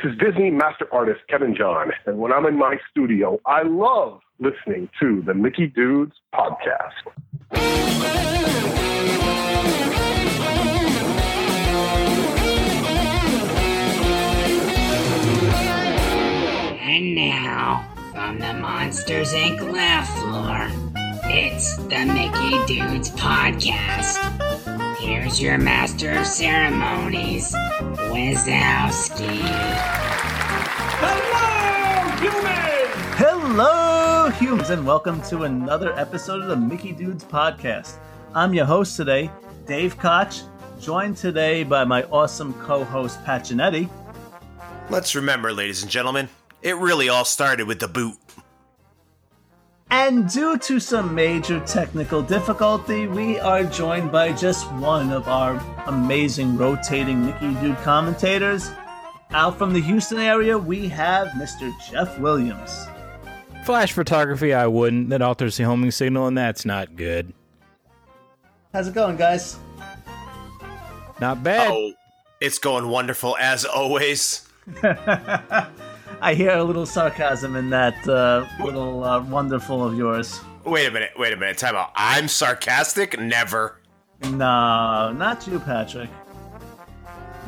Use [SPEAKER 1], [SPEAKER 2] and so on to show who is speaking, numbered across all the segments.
[SPEAKER 1] This is Disney master artist Kevin John, and when I'm in my studio, I love listening to the Mickey Dudes podcast.
[SPEAKER 2] And now, from the Monsters Inc. laugh floor, it's the Mickey Dudes Podcast. Here's your master of ceremonies, Wazowski.
[SPEAKER 3] Hello, humans, Hello, humans, and welcome to another episode of the Mickey Dudes Podcast. I'm your host today, Dave Koch, joined today by my awesome co-host Pat Giannetti.
[SPEAKER 4] Let's remember, ladies and gentlemen, it really all started with the boot.
[SPEAKER 3] And due to some major technical difficulty, we are joined by just one of our amazing rotating Mickey Dude commentators. Out from the Houston area, we have Mr. Jeff Williams.
[SPEAKER 5] Flash photography, I wouldn't. That alters the homing signal, and that's not good.
[SPEAKER 3] How's it going, guys?
[SPEAKER 5] Not bad.
[SPEAKER 4] Oh, it's going wonderful as always.
[SPEAKER 3] I hear a little sarcasm in that uh, little uh, wonderful of yours.
[SPEAKER 4] Wait a minute, wait a minute, time out. I'm sarcastic? Never.
[SPEAKER 3] No, not you, Patrick.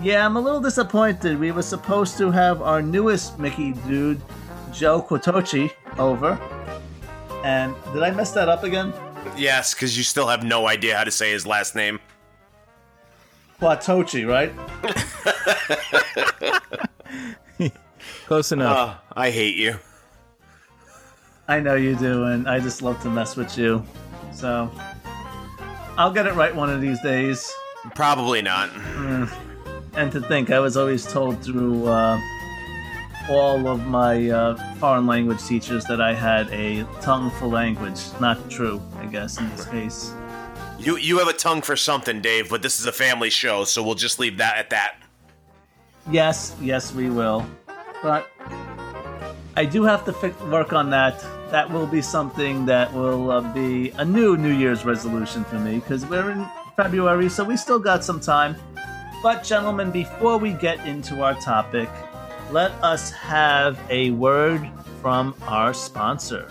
[SPEAKER 3] Yeah, I'm a little disappointed. We were supposed to have our newest Mickey dude, Joe Quatochi, over. And did I mess that up again?
[SPEAKER 4] Yes, because you still have no idea how to say his last name.
[SPEAKER 3] Quatochi, right?
[SPEAKER 5] Close enough.
[SPEAKER 4] Oh, I hate you.
[SPEAKER 3] I know you do, and I just love to mess with you. So, I'll get it right one of these days.
[SPEAKER 4] Probably not.
[SPEAKER 3] And to think, I was always told through uh, all of my uh, foreign language teachers that I had a tongue for language. Not true, I guess, in this case.
[SPEAKER 4] You you have a tongue for something, Dave, but this is a family show, so we'll just leave that at that.
[SPEAKER 3] Yes, yes, we will. But I do have to fi- work on that. That will be something that will uh, be a new New Year's resolution for me because we're in February, so we still got some time. But, gentlemen, before we get into our topic, let us have a word from our sponsor.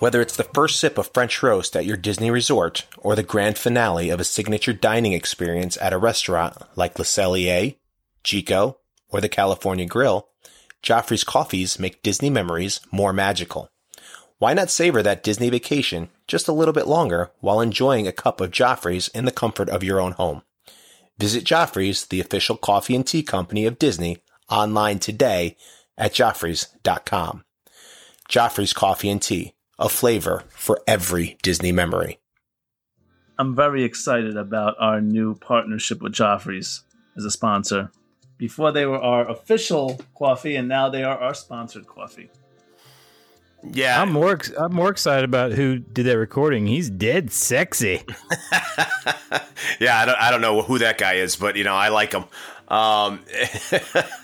[SPEAKER 6] Whether it's the first sip of French roast at your Disney resort or the grand finale of a signature dining experience at a restaurant like Le Cellier, Chico, or the California Grill, Joffrey's coffees make Disney memories more magical. Why not savor that Disney vacation just a little bit longer while enjoying a cup of Joffrey's in the comfort of your own home? Visit Joffrey's, the official coffee and tea company of Disney, online today at joffreys.com. Joffrey's Coffee and Tea, a flavor for every Disney memory.
[SPEAKER 3] I'm very excited about our new partnership with Joffrey's as a sponsor. Before they were our official coffee, and now they are our sponsored coffee.
[SPEAKER 4] Yeah.
[SPEAKER 5] I'm more I'm more excited about who did that recording. He's dead sexy.
[SPEAKER 4] yeah, I don't I don't know who that guy is, but you know, I like him. Um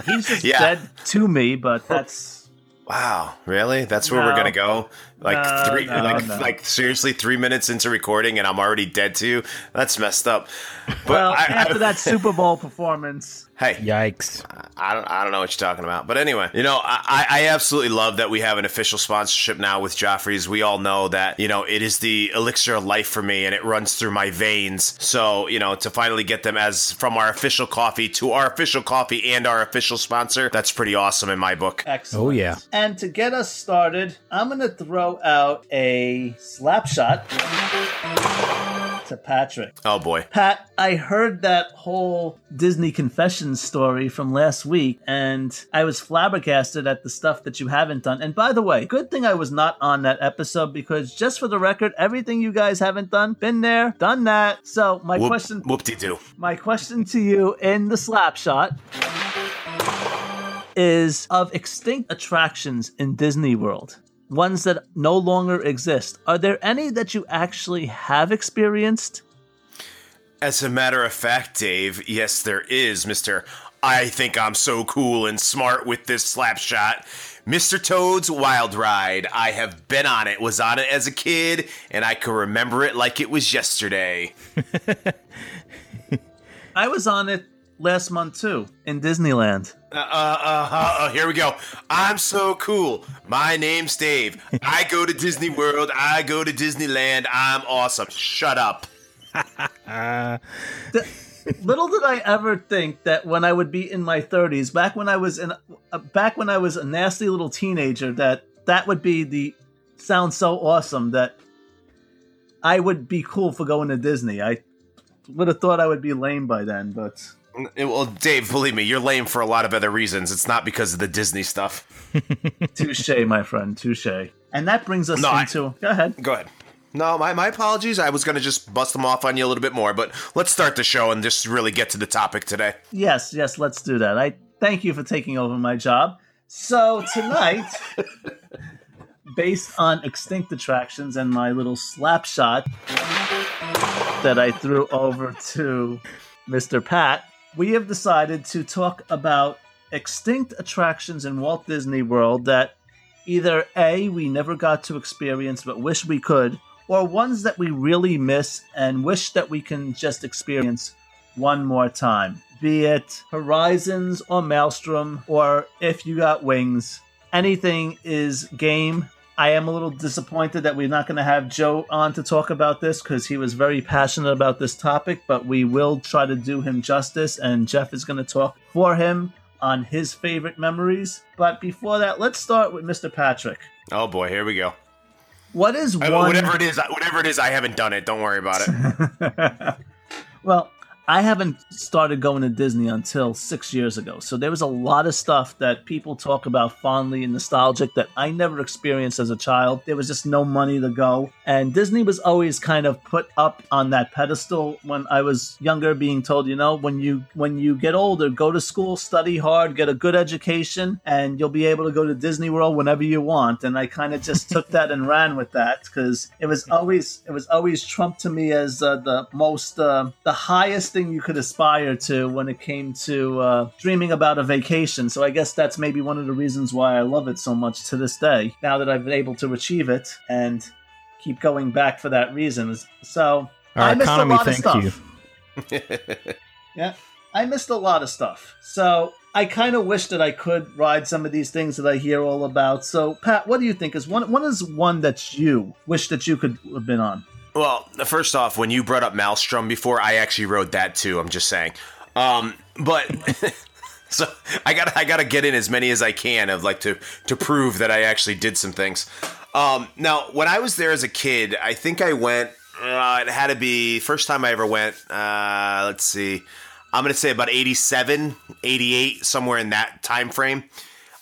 [SPEAKER 3] He's just
[SPEAKER 4] Yeah.
[SPEAKER 3] dead to me, but that's
[SPEAKER 4] Wow, really? That's where we're gonna go? Like
[SPEAKER 3] No,
[SPEAKER 4] three,
[SPEAKER 3] no,
[SPEAKER 4] like,
[SPEAKER 3] no.
[SPEAKER 4] like seriously, three minutes into recording, and I'm already dead to you. That's messed up. But
[SPEAKER 3] well
[SPEAKER 4] I,
[SPEAKER 3] after
[SPEAKER 4] I,
[SPEAKER 3] that Super Bowl performance.
[SPEAKER 4] Hey,
[SPEAKER 5] Yikes.
[SPEAKER 4] I don't, I don't know what you're talking about. But anyway, you know, I, I absolutely love that we have an official sponsorship now with Joffrey's. We all know that, you know, it is the elixir of life for me and it runs through my veins. So, you know, to finally get them as from our official coffee to our official coffee and our official sponsor, that's pretty awesome in my book.
[SPEAKER 3] Excellent.
[SPEAKER 5] Oh, yeah.
[SPEAKER 3] And to get us started, I'm going to throw out a slap shot to Patrick.
[SPEAKER 4] Oh boy.
[SPEAKER 3] Pat, I heard that whole Disney Confessions story from last week, and I was flabbergasted at the stuff that you haven't done. And by the way, good thing I was not on that episode because, just for the record, everything you guys haven't done, been there, done that. So my
[SPEAKER 4] Whoop,
[SPEAKER 3] question,
[SPEAKER 4] whoop-de-doo.
[SPEAKER 3] my question to you in the slap shot is of extinct attractions in Disney World, ones that no longer exist. Are there any that you actually have experienced?
[SPEAKER 4] As a matter of fact, Dave, yes, there is, Mr. I think I'm so cool and smart with this slap shot. Mr. Toad's Wild Ride. I have been on it, was on it as a kid, and I can remember it like it was yesterday.
[SPEAKER 3] I was on it last month too in Disneyland.
[SPEAKER 4] Uh, uh, uh, uh, here we go. I'm so cool. My name's Dave. I go to Disney World. I go to Disneyland. I'm awesome. Shut up.
[SPEAKER 5] Uh,
[SPEAKER 3] Little did I ever think that when I would be in my 30s, back when I was in, uh, back when I was a nasty little teenager, that that would be the sound so awesome that I would be cool for going to Disney. I would have thought I would be lame by then, but
[SPEAKER 4] Well, Dave, believe me, you're lame for a lot of other reasons. It's not because of the Disney stuff.
[SPEAKER 3] touche, my friend, touche. And that brings us
[SPEAKER 4] No, I-
[SPEAKER 3] into. Go ahead.
[SPEAKER 4] Go ahead. No, my, my apologies. I was going to just bust them off on you a little bit more, but let's start the show and just really get to the topic today.
[SPEAKER 3] Yes, yes, let's do that. I thank you for taking over my job. So tonight, based on extinct attractions and my little slap shot that I threw over to Mr. Pat, we have decided to talk about extinct attractions in Walt Disney World that either A, we never got to experience but wish we could, or ones that we really miss and wish that we can just experience one more time. Be it Horizons or Maelstrom, or if you got wings, anything is game. I am a little disappointed that we're not going to have Joe on to talk about this because he was very passionate about this topic, but we will try to do him justice, and Jeff is going to talk for him on his favorite memories. But before that, let's start with Mr. Patrick.
[SPEAKER 4] Oh boy, here we go.
[SPEAKER 3] What is
[SPEAKER 4] I-
[SPEAKER 3] one?
[SPEAKER 4] Whatever it is, whatever it is, I haven't done it. Don't worry about it.
[SPEAKER 3] well, I haven't started going to Disney until six years ago. So there was a lot of stuff that people talk about fondly and nostalgic that I never experienced as a child. There was just no money to go. And Disney was always kind of put up on that pedestal when I was younger, being told, you know, when you when you get older, go to school, study hard, get a good education, and you'll be able to go to Disney World whenever you want. And I kind of just took that and ran with that because it was always it was always Trump to me as uh, the most uh, the highest thing you could aspire to when it came to uh, dreaming about a vacation. So I guess that's maybe one of the reasons why I love it so much to this day. Now that I've been able to achieve it and keep going back for that reason. So
[SPEAKER 5] our
[SPEAKER 3] I missed a lot of stuff.
[SPEAKER 5] you.
[SPEAKER 3] Yeah, I missed a lot of stuff. So I kind of wish that I could ride some of these things that I hear all about. So Pat, what do you think is one? One is one that you wish that you could have been on.
[SPEAKER 4] Well, first off, when you brought up Maelstrom before, I actually wrote that too. I'm just saying. Um, but so I got I got to get in as many as I can of like to to prove that I actually did some things. Um, now, when I was there as a kid, I think I went. Uh, it had to be first time I ever went. Uh, let's see. I'm gonna say about 87, 88, somewhere in that time frame.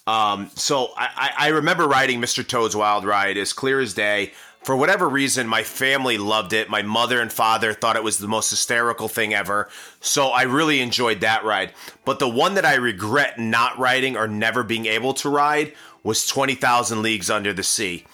[SPEAKER 4] Um, so I, I I remember riding Mr. Toad's Wild Ride as clear as day. For whatever reason, my family loved it. My mother and father thought it was the most hysterical thing ever. So I really enjoyed that ride. But the one that I regret not riding or never being able to ride was 20,000 Leagues Under the Sea.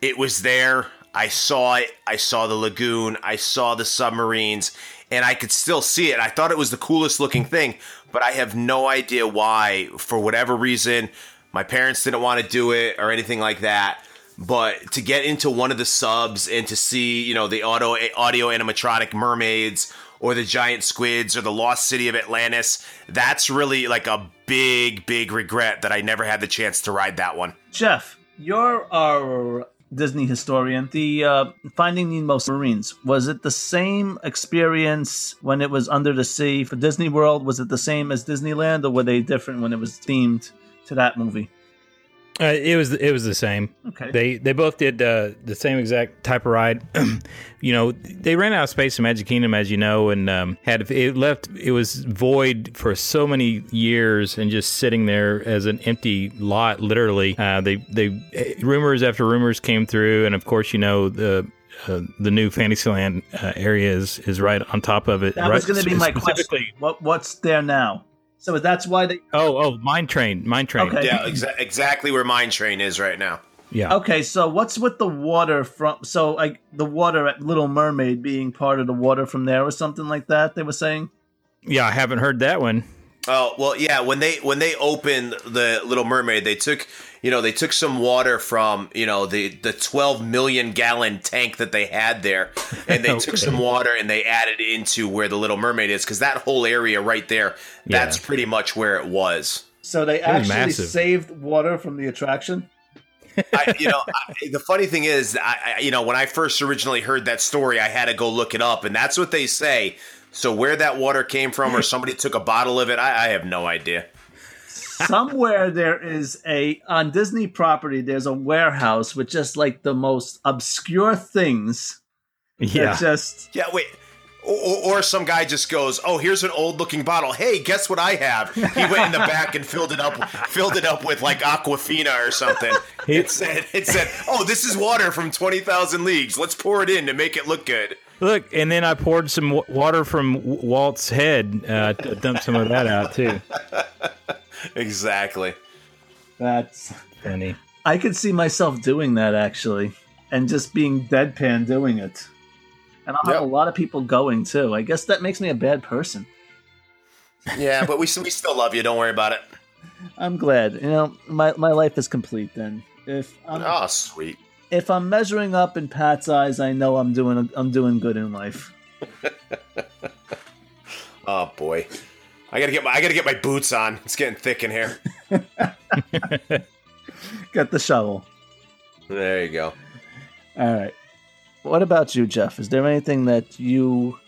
[SPEAKER 4] It was there. I saw it. I saw the lagoon. I saw the submarines, and I could still see it. I thought it was the coolest looking thing, but I have no idea why. For whatever reason, my parents didn't want to do it or anything like that. But to get into one of the subs and to see, you know, the auto audio animatronic mermaids or the giant squids or the lost city of Atlantis, that's really like a big, big regret that I never had the chance to ride that one.
[SPEAKER 3] Jeff, you're our Disney historian. The uh, Finding Nemo Marines was it the same experience when it was under the sea for Disney World? Was it the same as Disneyland, or were they different when it was themed to that movie?
[SPEAKER 5] Uh, it was it was the same.
[SPEAKER 3] Okay.
[SPEAKER 5] They they both did uh, the same exact type of ride. you know, they ran out of space in Magic Kingdom, as you know, and um, had it left. It was void for so many years and just sitting there as an empty lot. Literally, uh, they they rumors after rumors came through, and of course, you know the. Uh, the new Fantasyland uh, area is, is right on top of it.
[SPEAKER 3] That
[SPEAKER 5] right,
[SPEAKER 3] was going to be my question. What what's there now? So that's why they.
[SPEAKER 5] Oh, oh, mine train, mine train.
[SPEAKER 3] Okay.
[SPEAKER 4] Yeah, exa- exactly where Mine Train is right now.
[SPEAKER 5] Yeah.
[SPEAKER 3] Okay, so what's with the water from? So like the water at Little Mermaid being part of the water from there, or something like that. They were saying.
[SPEAKER 5] Yeah, I haven't heard that one.
[SPEAKER 4] Oh well, yeah. When they when they opened the Little Mermaid, they took you know they took some water from you know the the 12 million gallon tank that they had there, and they okay. took some water and they added into where the Little Mermaid is because that whole area right there, that's pretty much where it was.
[SPEAKER 3] So they actually massive. saved water from the attraction.
[SPEAKER 4] I, you know, I, the funny thing is, I, I, you know, when I first originally heard that story, I had to go look it up, and that's what they say. So where that water came from, or somebody took a bottle of it, I, I have no idea.
[SPEAKER 3] Somewhere there is a on Disney property. There's a warehouse with just like the most obscure things.
[SPEAKER 5] Yeah.
[SPEAKER 4] Just yeah. Wait. Or, or, some guy just goes, "Oh, here's an old-looking bottle. Hey, guess what I have?" He went in the back and filled it up, filled it up with like Aquafina or something. It said, "It said, oh, this is water from Twenty Thousand Leagues. Let's pour it in to make it look good."
[SPEAKER 5] Look, and then I poured some w- water from Walt's head, uh, to dump some of that out too.
[SPEAKER 4] exactly.
[SPEAKER 3] That's
[SPEAKER 5] funny.
[SPEAKER 3] I could see myself doing that actually, and just being deadpan doing it. And I'll yep. have a lot of people going too. I guess that makes me a bad person.
[SPEAKER 4] Yeah, but we we still love you. Don't worry about it.
[SPEAKER 3] I'm glad. You know, my my life is complete then. If I'm,
[SPEAKER 4] oh, sweet.
[SPEAKER 3] If I'm measuring up in Pat's eyes, I know I'm doing I'm doing good in life.
[SPEAKER 4] oh boy, I gotta get my I gotta get my boots on. It's getting thick in here.
[SPEAKER 3] Get the shovel.
[SPEAKER 4] There you go.
[SPEAKER 3] All right. What about you, Jeff? Is there anything that you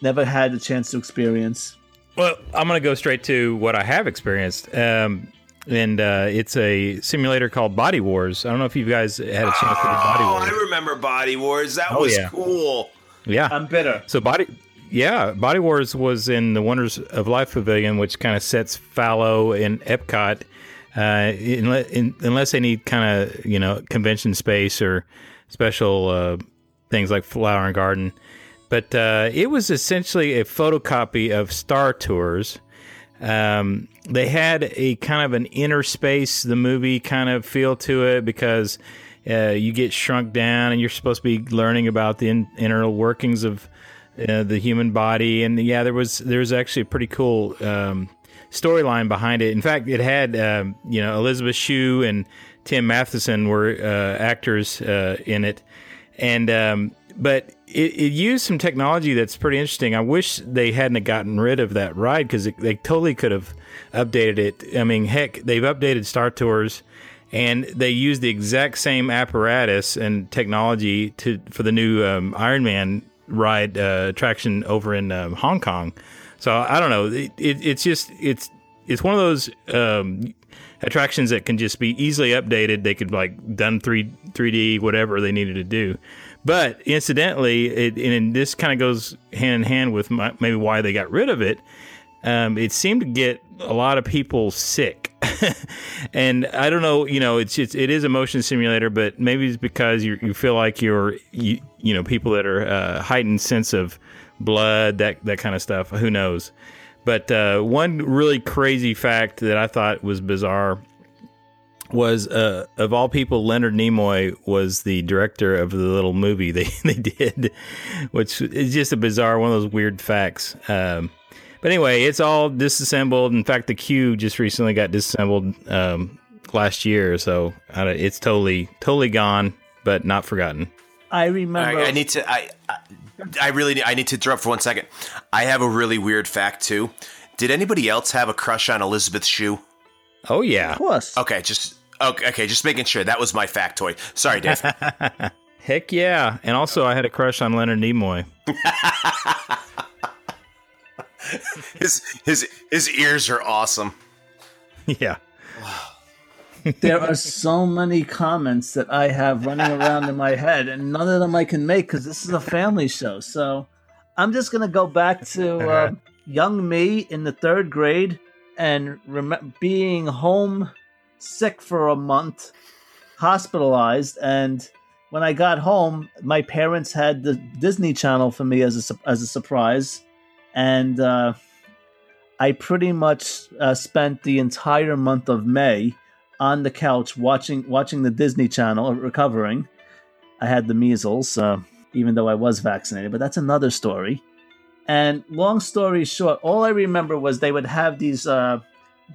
[SPEAKER 3] never had a chance to experience?
[SPEAKER 5] Well, I'm going to go straight to what I have experienced. Um, and uh, it's a simulator called Body Wars. I don't know if you guys had a chance oh, to do Body oh,
[SPEAKER 4] Wars. I remember Body Wars. That oh, was yeah. cool.
[SPEAKER 5] Yeah.
[SPEAKER 3] I'm bitter.
[SPEAKER 5] So Body yeah, Body Wars was in the Wonders of Life Pavilion, which kind of sets fallow in Epcot, uh, in, in, unless they need kind of you know convention space or special uh, things like Flower and Garden. But uh, it was essentially a photocopy of Star Tours. Um, they had a kind of an inner space, the movie kind of feel to it because uh, you get shrunk down and you're supposed to be learning about the in- inner workings of uh, the human body. And yeah, there was there was actually a pretty cool um, storyline behind it. In fact, it had um, you know Elizabeth Shue and Tim Matheson were uh, actors uh, in it, and um, but it, it, used some technology that's pretty interesting. I wish they hadn't gotten rid of that ride because they totally could have updated it. I mean, heck, they've updated Star Tours, and they use the exact same apparatus and technology to for the new um, Iron Man ride uh, attraction over in um, Hong Kong. So I don't know. It, it, it's just it's it's one of those um, attractions that can just be easily updated. They could like done three 3D whatever they needed to do. But incidentally, it, and this kind of goes hand in hand with my, maybe why they got rid of it. Um, it seemed to get a lot of people sick, and I don't know. You know, it's, it's it is a motion simulator, but maybe it's because you you feel like you're you, you know people that are uh, heightened sense of blood that that kind of stuff. Who knows? But uh, one really crazy fact that I thought was bizarre was uh, of all people, Leonard Nimoy was the director of the little movie they, they did, which is just a bizarre one of those weird facts. Um, but anyway, it's all disassembled. In fact, the queue just recently got disassembled um, last year, so it's totally totally gone, but not forgotten.
[SPEAKER 3] I remember.
[SPEAKER 4] I, I need to. I, I I really need, I need to interrupt for one second. I have a really weird fact too. Did anybody else have a crush on Elizabeth Shue?
[SPEAKER 5] Oh yeah,
[SPEAKER 3] of course.
[SPEAKER 4] Okay, just okay, okay, just making sure. That was my factoid. Sorry, Dave.
[SPEAKER 5] Heck yeah! And also, I had a crush on Leonard Nimoy.
[SPEAKER 4] his his his ears are awesome.
[SPEAKER 5] Yeah
[SPEAKER 3] there are so many comments that I have running around in my head, and none of them I can make because this is a family show. So I'm just gonna go back to uh, young me in the third grade and rem- being home sick for a month, hospitalized, and when I got home, my parents had the Disney Channel for me as a as a surprise, and uh, I pretty much uh, spent the entire month of May on the couch watching watching the Disney Channel, recovering. I had the measles, uh, even though I was vaccinated, but that's another story. And long story short, all I remember was they would have these uh,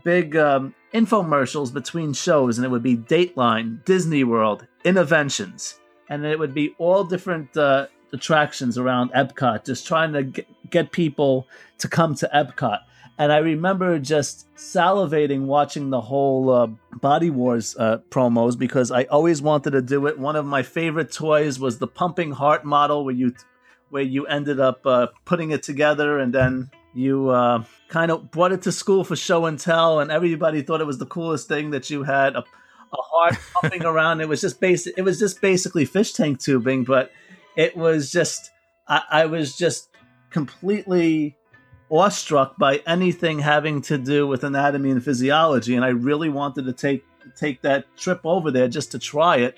[SPEAKER 3] big um, infomercials between shows, and it would be Dateline, Disney World, Innoventions, and it would be all different uh, attractions around Epcot, just trying to get, get people to come to Epcot. And I remember just salivating watching the whole uh, Body Wars uh, promos because I always wanted to do it. One of my favorite toys was the pumping heart model, where you where you ended up uh, putting it together and then you uh, kind of brought it to school for show and tell, and everybody thought it was the coolest thing that you had a, a heart pumping around. It was just basic. It was just basically fish tank tubing, but it was just I, I was just completely awestruck by anything having to do with anatomy and physiology, and I really wanted to take take that trip over there just to try it.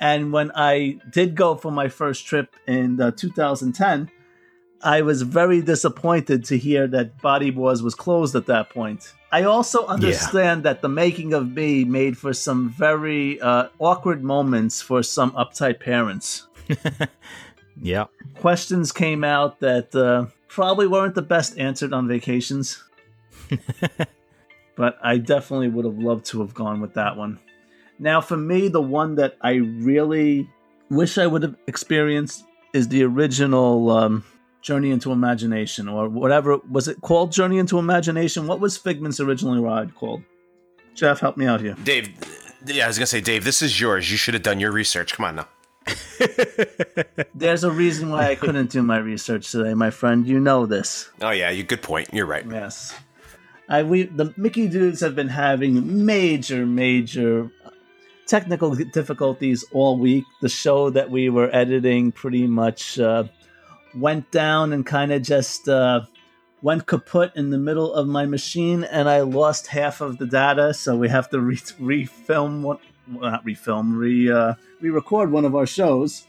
[SPEAKER 3] And when I did go for my first trip in uh, 2010, I was very disappointed to hear that Body Wars was closed at that point. I also understand yeah. that the making of me made for some very uh, awkward moments for some uptight parents.
[SPEAKER 5] yeah.
[SPEAKER 3] Questions came out that uh, probably weren't the best answered on vacations. but I definitely would have loved to have gone with that one. Now, for me, the one that I really wish I would have experienced is the original um, Journey into Imagination, or whatever was it called? Journey into Imagination. What was Figment's original ride called? Jeff, help me out here.
[SPEAKER 4] Dave, yeah, I was gonna say, Dave, this is yours. You should have done your research. Come on now.
[SPEAKER 3] There's a reason why I couldn't do my research today, my friend. You know this.
[SPEAKER 4] Oh yeah, you good point. You're right.
[SPEAKER 3] Yes. I we the Mickey dudes have been having major major technical difficulties all week. The show that we were editing pretty much uh, went down and kind of just uh, went kaput in the middle of my machine, and I lost half of the data. So we have to re- refilm one, well, not refilm, re uh, re-record one of our shows.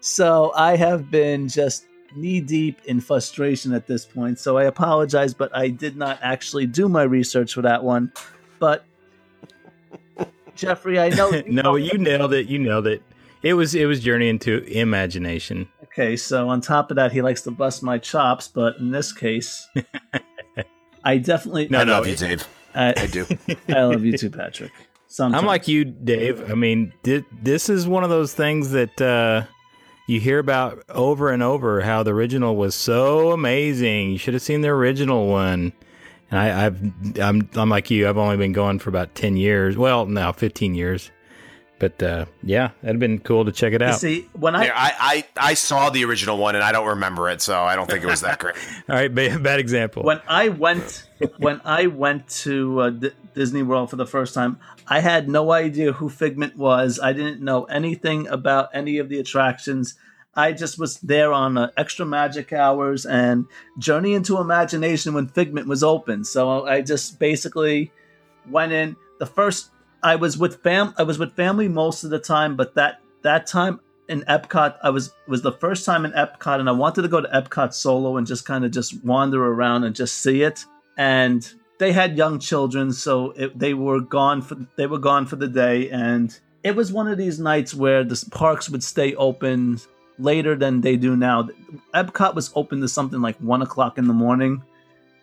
[SPEAKER 3] So I have been just knee deep in frustration at this point. So I apologize, but I did not actually do my research for that one. But Jeffrey, I know.
[SPEAKER 5] You no, you nailed it. You nailed it. It was it was journey into imagination.
[SPEAKER 3] Okay, so on top of that, he likes to bust my chops, but in this case, I definitely.
[SPEAKER 4] No, I love you, Dave. I, I do.
[SPEAKER 3] I love you too, Patrick.
[SPEAKER 5] Sometimes. I'm like you, Dave. I mean, this is one of those things that uh, you hear about over and over. How the original was so amazing. You should have seen the original one. And I, have I'm I'm like you. I've only been going for about ten years. Well, now fifteen years. But uh, yeah, that'd have been cool to check it out.
[SPEAKER 3] You see, when I,
[SPEAKER 4] yeah, I, I I saw the original one and I don't remember it, so I don't think it was that great.
[SPEAKER 5] All right, bad, bad, example.
[SPEAKER 3] When I went when I went to uh, D- Disney World for the first time, I had no idea who Figment was. I didn't know anything about any of the attractions. I just was there on uh, extra magic hours and Journey into Imagination when Figment was open. So I just basically went in. The first I was with fam I was with family most of the time, but that that time in Epcot I was was the first time in Epcot and I wanted to go to Epcot solo and just kind of just wander around and just see it. And they had young children, so it, they were gone for they were gone for the day and it was one of these nights where the parks would stay open later than they do now. Epcot was open to something like one o'clock in the morning,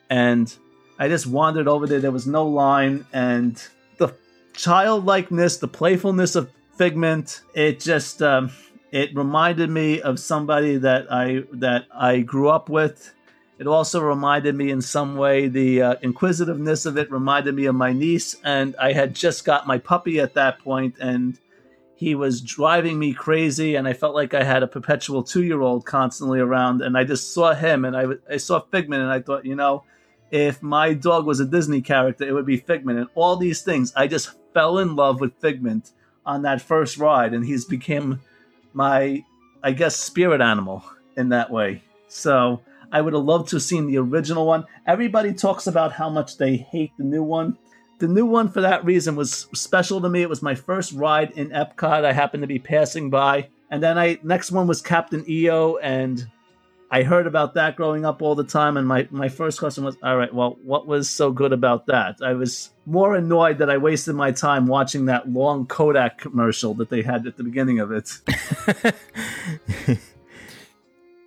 [SPEAKER 3] and I just wandered over there. There was no line, and the childlikeness, the playfulness of Figment, it just um, it reminded me of somebody that I that I grew up with. It also reminded me in some way the uh, inquisitiveness of it reminded me of my niece, and I had just got my puppy at that point, and he was driving me crazy and i felt like i had a perpetual two-year-old constantly around and i just saw him and I, I saw figment and i thought you know if my dog was a disney character it would be figment and all these things. I just fell in love with figment on that first ride and he's became my i guess spirit animal in that way. So i would have loved to have seen the original one. Everybody talks about how much they hate the new one the new one for that reason was special to me. It was my first ride in Epcot. I happened to be passing by, and then I next one was Captain EO, and I heard about that growing up all the time. And my my first question was, all right, well, what was so good about that? I was more annoyed that I wasted my time watching that long Kodak commercial that they had at the beginning of it.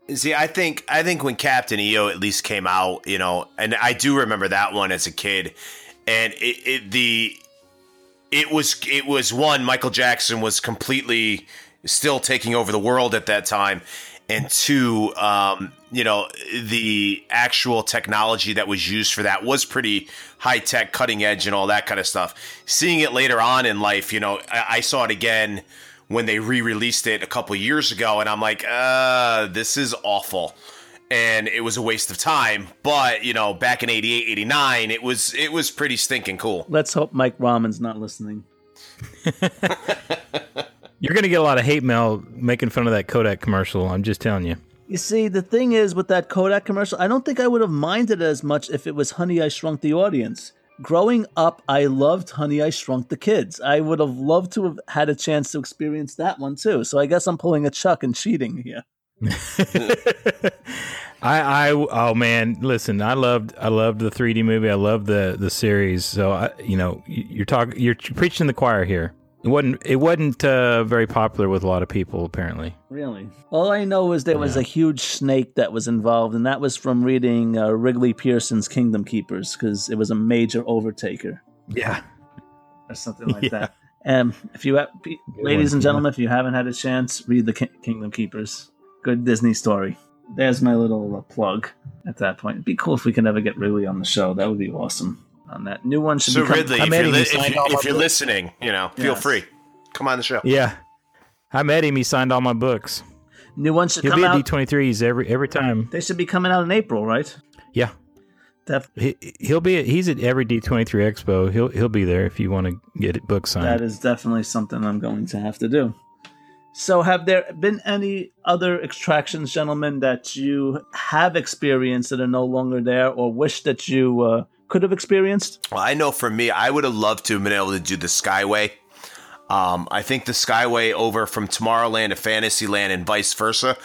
[SPEAKER 4] See, I think I think when Captain EO at least came out, you know, and I do remember that one as a kid, and it, it the it was it was one Michael Jackson was completely still taking over the world at that time, and two, um, you know, the actual technology that was used for that was pretty high tech, cutting edge, and all that kind of stuff. Seeing it later on in life, you know, I, I saw it again when they re-released it a couple years ago and i'm like uh this is awful and it was a waste of time but you know back in 88 89 it was it was pretty stinking cool
[SPEAKER 3] Let's hope Mike Rahman's not listening.
[SPEAKER 5] You're going to get a lot of hate mail making fun of that Kodak commercial. I'm just telling you.
[SPEAKER 3] You see, the thing is with that Kodak commercial, I don't think I would have minded as much if it was Honey I Shrunk the Audience. Growing up, I loved Honey I Shrunk the Kids. I would have loved to have had a chance to experience that one too. So I guess I'm pulling a Chuck and cheating here.
[SPEAKER 5] I, I, oh man, listen, I loved, I loved the 3D movie. I loved the the series. So I, you know, you- you're talking, you're preaching the choir here. It wasn't, it wasn't uh, very popular with a lot of people, apparently.
[SPEAKER 3] Really? All I know is there was a huge snake that was involved, and that was from reading uh, Ridley Pearson's Kingdom Keepers because it was a major overtaker
[SPEAKER 5] Yeah.
[SPEAKER 3] or something like
[SPEAKER 5] Yeah.
[SPEAKER 3] that. And if you, have, ladies and gentlemen, if you haven't had a chance, read the Ki- Kingdom Keepers. Good Disney story. There's my little uh, plug. At that point, it'd be cool if we could ever get Ridley on the show. That would be awesome. On that new one should
[SPEAKER 4] so
[SPEAKER 3] be com-
[SPEAKER 4] ridley
[SPEAKER 3] I'm
[SPEAKER 4] if you're, li- if, you, if you're listening you know feel free come on the show
[SPEAKER 5] Yeah. I met him. He signed all my books.
[SPEAKER 3] new one should
[SPEAKER 5] He'll
[SPEAKER 3] come
[SPEAKER 5] be at
[SPEAKER 3] out.
[SPEAKER 5] D23s every every time.
[SPEAKER 3] they should be coming out in April, right?
[SPEAKER 5] Yeah.
[SPEAKER 3] Def-
[SPEAKER 5] He, he'll be at, he's at every D23 expo. He'll he'll be there if you want to get it book signed.
[SPEAKER 3] That is definitely something I'm going to have to do. So, have there been any other extractions, gentlemen, that you have experienced that are no longer there, or wish that you uh, could have experienced?
[SPEAKER 4] Well, I know for me, I would have loved to have been able to do the Skyway. Um, I think the Skyway over from Tomorrowland to Fantasyland and vice versa.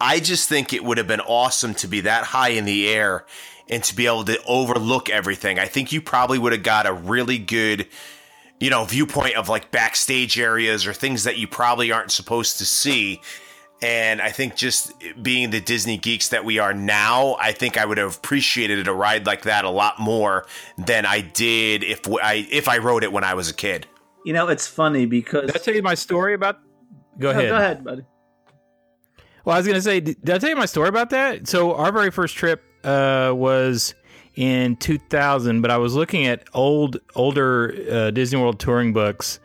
[SPEAKER 4] I just think it would have been awesome to be that high in the air and to be able to overlook everything. I think you probably would have got a really good, you know, viewpoint of like backstage areas or things that you probably aren't supposed to see. And I think just being the Disney geeks that we are now, I think I would have appreciated a ride like that a lot more than I did if w- I if I rode it when I was a kid.
[SPEAKER 3] You know, it's funny because.
[SPEAKER 5] Did I tell you my story about? Go
[SPEAKER 3] No,
[SPEAKER 5] ahead.
[SPEAKER 3] go ahead, buddy.
[SPEAKER 5] Well, I was gonna say, did did I tell you my story about that? So our very first trip uh, was in 2000, but I was looking at old, older uh, Disney World touring books,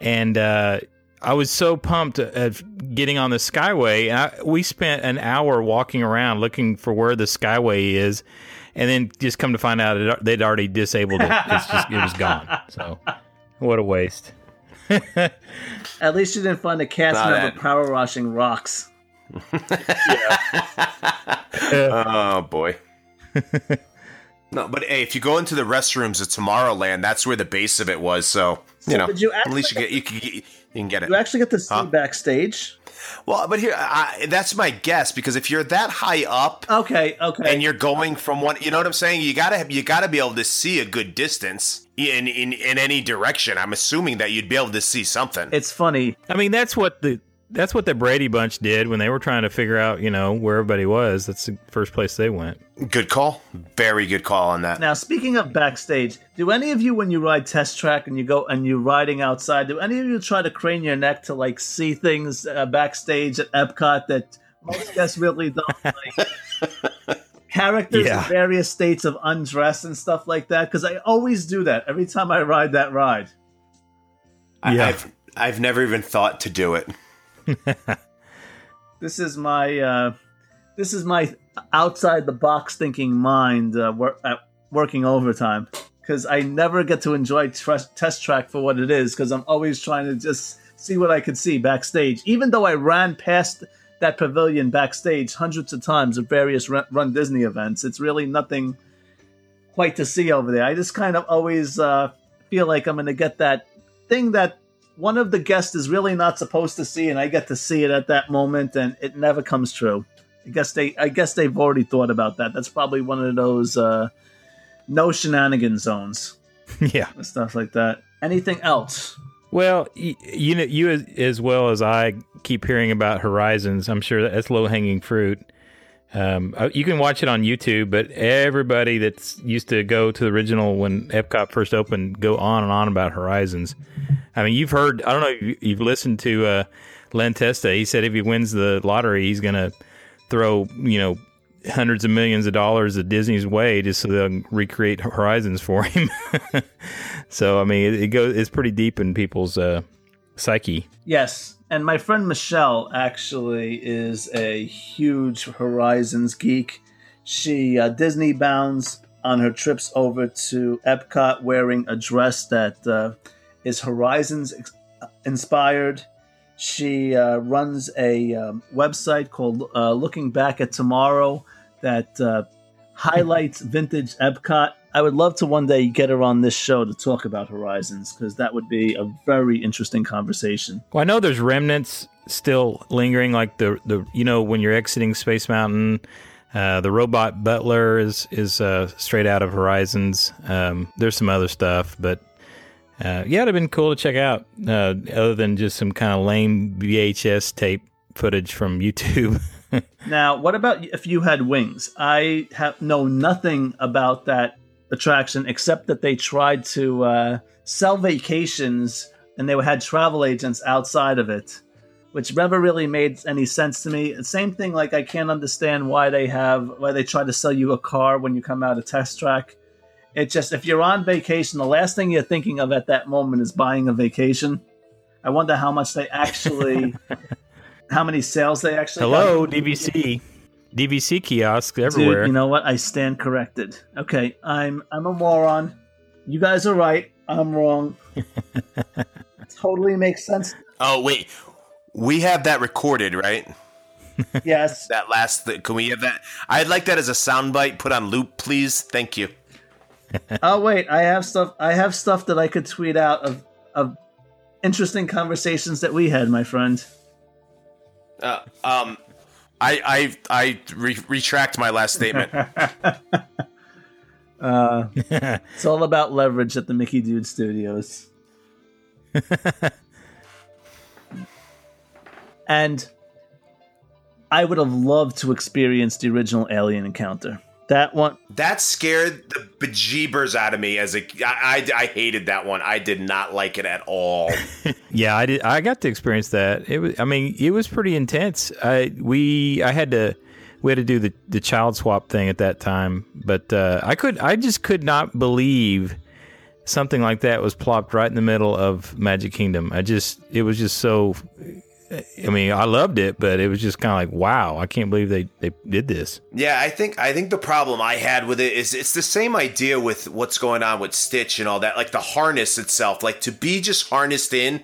[SPEAKER 5] and uh, I was so pumped at getting on the Skyway. And I, we spent an hour walking around looking for where the Skyway is, and then just come to find out it, they'd already disabled it. It's just it was gone. So what a waste.
[SPEAKER 3] At least you didn't find a cast
[SPEAKER 4] Not
[SPEAKER 3] member
[SPEAKER 4] it.
[SPEAKER 3] power washing rocks.
[SPEAKER 4] Oh boy. No, but hey, if you go into the restrooms at Tomorrowland, that's where the base of it was. So you know,
[SPEAKER 3] did you
[SPEAKER 4] at least you
[SPEAKER 3] actually-
[SPEAKER 4] get you can get, you can get it.
[SPEAKER 3] You actually get to see
[SPEAKER 4] Huh?
[SPEAKER 3] backstage.
[SPEAKER 4] Well, but here, I, that's my guess because if you're that high up
[SPEAKER 3] Okay, okay.
[SPEAKER 4] and you're going from one, you know what I'm saying? You gotta have, you gotta be able to see a good distance in in in any direction. I'm assuming that you'd be able to see something.
[SPEAKER 3] it's funny.
[SPEAKER 5] I mean, that's what the that's what the Brady Bunch did when they were trying to figure out, you know, where everybody was. That's the first place they went.
[SPEAKER 4] Good call. Very good call on that.
[SPEAKER 3] Now, speaking of backstage, do any of you, when you ride test track and you go and you're riding outside, do any of you try to crane your neck to like see things uh, backstage at Epcot that most guests really don't like? Characters
[SPEAKER 5] Yeah.
[SPEAKER 3] in various states of undress and stuff like that. Because I always do that every time I ride that ride.
[SPEAKER 4] I,
[SPEAKER 5] Yeah.
[SPEAKER 4] I've I've never even thought to do it.
[SPEAKER 3] This is my uh, this is my outside the box thinking mind uh, wor- uh, working overtime because I never get to enjoy tr- test track for what it is because I'm always trying to just see what I could see backstage. Even though I ran past that pavilion backstage hundreds of times at various Run, Run Disney events, it's really nothing quite to see over there. I just kind of always uh, feel like I'm going to get that thing that one of the guests is really not supposed to see, and I get to see it at that moment, and it never comes true. I guess they, I guess they've already thought about that. That's probably one of those uh, no shenanigan zones
[SPEAKER 5] yeah.
[SPEAKER 3] stuff like that. Anything else?
[SPEAKER 5] Well, you know, you as, as well as I keep hearing about Horizons. I'm sure that's low hanging fruit. Um, uh, you can watch it on YouTube, but everybody that's used to go to the original when Epcot first opened go on and on about Horizons. I mean, you've heard. I don't know. if you- You've listened to uh, Len Testa. He said if he wins the lottery, he's gonna throw you know hundreds of millions of dollars at Disney's way just so they'll recreate Horizons for him. so I mean, it, it goes. It's pretty deep in people's uh, psyche.
[SPEAKER 3] Yes, and my friend Michelle actually is a huge Horizons geek. She uh, Disney bounds on her trips over to Epcot wearing a dress that uh, is Horizons inspired. She uh, runs a um, website called uh, Looking Back at Tomorrow that uh, highlights vintage Epcot. I would love to one day get her on this show to talk about Horizons because that would be a very interesting conversation.
[SPEAKER 5] Well, I know there's remnants still lingering, like the the you know when you're exiting Space Mountain, uh, the robot butler is is uh, straight out of Horizons. Um, there's some other stuff, but uh, yeah, it'd have been cool to check out. Uh, other than just some kind of lame VHS tape footage from YouTube.
[SPEAKER 3] Now, what about if you had wings? I have know nothing about that attraction except that they tried to uh, sell vacations and they had travel agents outside of it, which never really made any sense to me. Same thing, like I can't understand why they have why they try to sell you a car when you come out of test track. It just if you're on vacation, the last thing you're thinking of at that moment is buying a vacation. I wonder how much they actually, how many sales they actually.
[SPEAKER 5] Hello,
[SPEAKER 3] got.
[SPEAKER 5] DVC, DVC kiosks everywhere.
[SPEAKER 3] Dude, you know what? I stand corrected. Okay, I'm I'm a moron. You guys are right. I'm wrong. totally makes sense.
[SPEAKER 4] Oh wait, we have that recorded, right?
[SPEAKER 3] Yes.
[SPEAKER 4] That last. Th- can we have that? I'd like that as a soundbite. Put on loop, please. Thank you.
[SPEAKER 3] oh wait, I have stuff. I have stuff that I could tweet out of of interesting conversations that we had, my friend.
[SPEAKER 4] Uh, um, I I I re- retract my last statement.
[SPEAKER 3] Uh, it's all about leverage at the Mickey Dude Studios. and I would have loved to experience the original Alien Encounter. That one,
[SPEAKER 4] that scared the bejeebers out of me as a. I, I I hated that one. I did not like it at all.
[SPEAKER 5] Yeah, I did. I got to experience that. It was. I mean, it was pretty intense. I we I had to we had to do the the child swap thing at that time, but uh, I could I just could not believe something like that was plopped right in the middle of Magic Kingdom. I just it was just so. I mean, I loved it, but it was just kind of like, wow, I can't believe they, they did this.
[SPEAKER 4] Yeah, I think I think the problem I had with it is it's the same idea with what's going on with Stitch and all that. Like the harness itself, like to be just harnessed in.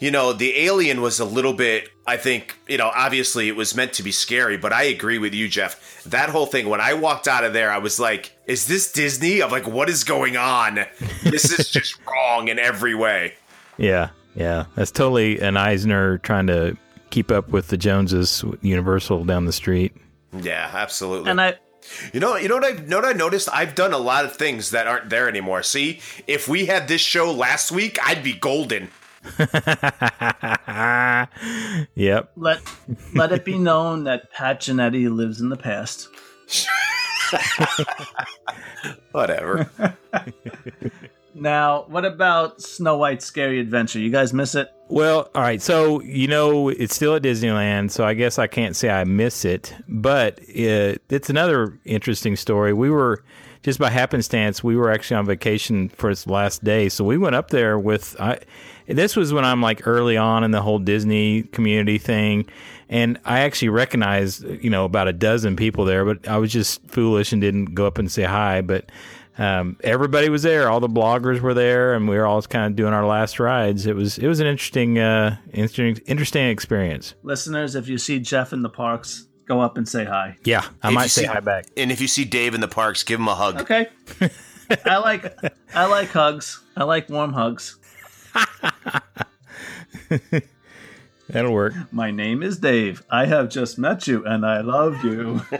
[SPEAKER 4] You know, the alien was a little bit. I think you know, obviously it was meant to be scary, but I agree with you, Jeff. That whole thing when I walked out of there, I was like, "Is this Disney?" I'm like, "What is going on? This is just wrong in every way."
[SPEAKER 5] Yeah, yeah, that's totally an Eisner trying to keep up with the Joneses Universal down the street.
[SPEAKER 4] Yeah, absolutely.
[SPEAKER 3] and I
[SPEAKER 4] You know, you know what I know what I noticed? I've done a lot of things that aren't there anymore. See, if we had this show last week, I'd be golden.
[SPEAKER 5] yep.
[SPEAKER 3] let let it be known that Pat Giannetti lives in the past.
[SPEAKER 4] Whatever.
[SPEAKER 3] Now, what about Snow White's Scary Adventure? You guys miss it?
[SPEAKER 5] Well, all right. So you know it's still at Disneyland, so I guess I can't say I miss it. But it, it's another interesting story. We were just by happenstance, we were actually on vacation for its last day, so we went up there with. I, this was when I'm like early on in the whole Disney community thing, and I actually recognized you know about a dozen people there, but I was just foolish and didn't go up and say hi. But um, everybody was there. All the bloggers were there, and we were all kind of doing our last rides. It was it was an interesting uh, interesting interesting experience.
[SPEAKER 3] Listeners, if you see Jeff in the parks, go up and say hi.
[SPEAKER 5] Yeah, I
[SPEAKER 4] If
[SPEAKER 5] might say
[SPEAKER 4] see-
[SPEAKER 5] hi back.
[SPEAKER 4] and if you see Dave in the parks, give him a hug.
[SPEAKER 3] Okay. I like I like hugs. I like warm hugs.
[SPEAKER 5] That'll work.
[SPEAKER 3] My name is Dave. I have just met you and I love you.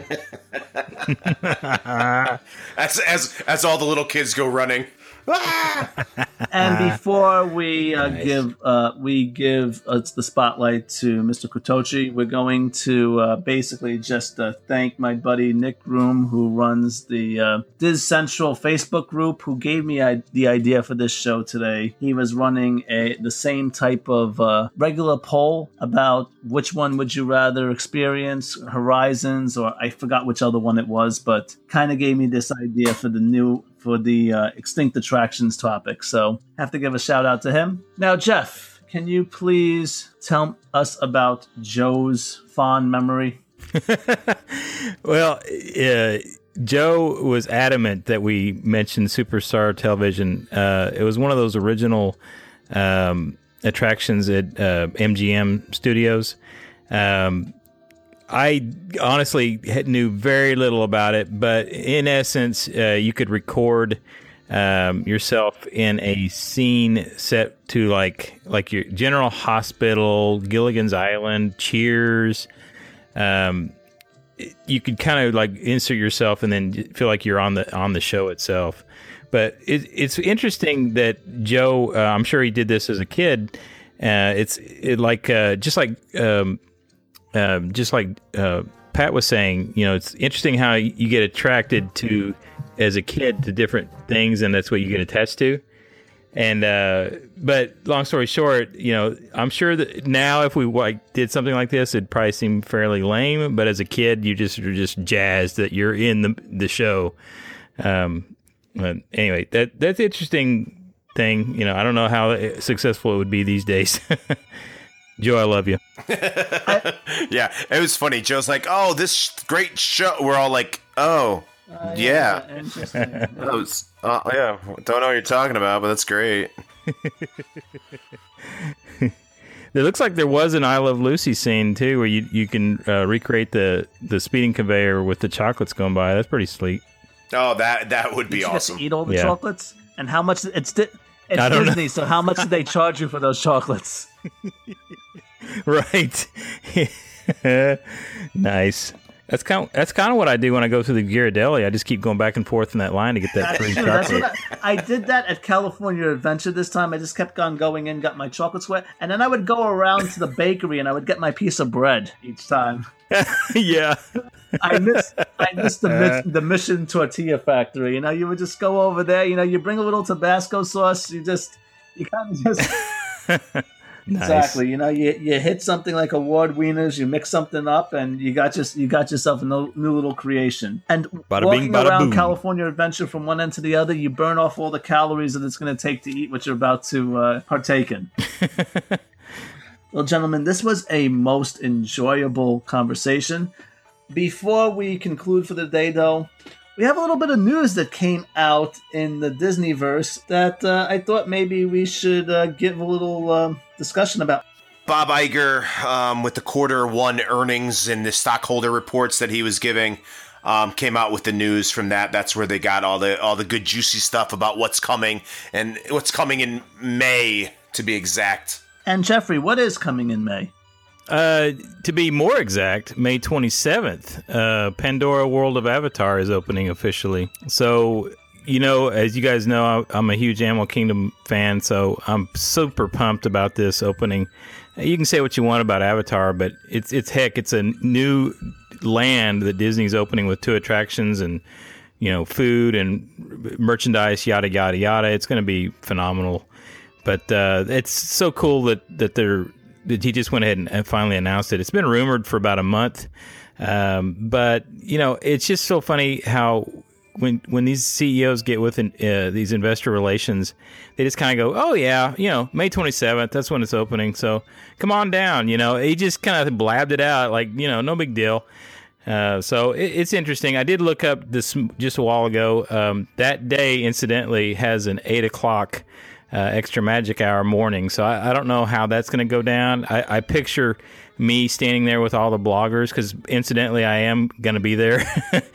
[SPEAKER 4] As as as all the little kids go running.
[SPEAKER 3] And before we uh, give uh, we give uh, the spotlight to Mr. Kutochi, we're going to uh, basically just uh, thank my buddy Nick Room, who runs the uh, Diz Central Facebook group, who gave me I- the idea for this show today. He was running a the same type of uh, regular poll about which one would you rather experience, Horizons, or I forgot which other one it was, but kind of gave me this idea for the new for the uh, extinct attractions topic. So have to give a shout out to him. Now, Jeff, can you please tell us about Joe's fond memory?
[SPEAKER 5] Well, uh, Joe was adamant that we mentioned Superstar Television. Uh, it was one of those original um, attractions at uh, MGM Studios. Um, I honestly knew very little about it, but in essence, uh, you could record um, yourself in a scene set to like like your General Hospital, Gilligan's Island, Cheers. Um, you could kind of like insert yourself and then feel like you're on the on the show itself. But it, it's interesting that Joe. Uh, I'm sure he did this as a kid. Uh, it's it like uh, just like um, um, just like uh, Pat was saying. You know, it's interesting how you get attracted to as a kid to different things, and that's what you get attached to. And uh, but long story short, you know, I'm sure that now if we like did something like this, it'd probably seem fairly lame. But as a kid, you just are just jazzed that you're in the the show. Um, but anyway, that that's interesting thing. You know, I don't know how successful it would be these days. Joe, I love you.
[SPEAKER 4] yeah, it was funny. Joe's like, "Oh, this sh- great show." We're all like, "Oh, yeah."
[SPEAKER 3] Interesting.
[SPEAKER 4] That was, uh, yeah, don't know what you're talking about, but that's great.
[SPEAKER 5] It looks like there was an I Love Lucy scene too, where you you can uh, recreate the the speeding conveyor with the chocolates going by. That's pretty sleek.
[SPEAKER 4] Oh, that that would be
[SPEAKER 3] Did you get
[SPEAKER 4] awesome.
[SPEAKER 3] to eat all the
[SPEAKER 5] Yeah.
[SPEAKER 3] chocolates? And how much? It's di- it's
[SPEAKER 5] I know.
[SPEAKER 3] Disney, so how much did they charge you for those chocolates?
[SPEAKER 5] Right. nice. That's kind. Of, that's kind of what I do when I go through the Ghirardelli. I just keep going back and forth in that line to get that free chocolate.
[SPEAKER 3] I, I did that at California Adventure this time. I just kept on going in, got my chocolate sweat, and then I would go around to the bakery and I would get my piece of bread each time.
[SPEAKER 5] yeah.
[SPEAKER 3] I miss I miss the the Mission Tortilla Factory. You know, you would just go over there. You know, you bring a little Tabasco sauce. You just you kind of just
[SPEAKER 5] Nice.
[SPEAKER 3] exactly. You know, you you hit something like award wieners. You mix something up, and you got just you got yourself a no, new little creation. And
[SPEAKER 5] Bada
[SPEAKER 3] walking
[SPEAKER 5] bing,
[SPEAKER 3] around
[SPEAKER 5] boom.
[SPEAKER 3] California Adventure from one end to the other, you burn off all the calories that it's going to take to eat what you're about to uh, partake in. well, gentlemen, this was a most enjoyable conversation. Before we conclude for the day, though, we have a little bit of news that came out in the Disneyverse that uh, I thought maybe we should uh, give a little um, discussion about.
[SPEAKER 4] Bob Iger, um, with the quarter one earnings and the stockholder reports that he was giving, um, came out with the news from that. That's where they got all the all the good juicy stuff about what's coming and what's coming in May, to be exact.
[SPEAKER 3] And Jeffrey, what is coming in May?
[SPEAKER 5] Uh, to be more exact, May 27th, uh, Pandora World of Avatar is opening officially. So, you know, as you guys know, I'm a huge Animal Kingdom fan, so I'm super pumped about this opening. You can say what you want about Avatar, but it's it's heck, it's a new land that Disney's opening with two attractions and you know food and merchandise, yada yada yada. It's going to be phenomenal. But uh, it's so cool that that they're that he just went ahead and, and finally announced it. It's been rumored for about a month, um, but you know it's just so funny how when when these CEOs get with uh, these investor relations, they just kind of go, "Oh yeah, you know, May twenty seventh, that's when it's opening. So come on down." You know, he just kind of blabbed it out like, you know, no big deal. Uh, so it, it's interesting. I did look up this just a while ago. Um, that day, incidentally, has an eight o'clock uh, extra magic hour morning. So I, I don't know how that's going to go down. I, I picture me standing there with all the bloggers because incidentally, I am going to be there.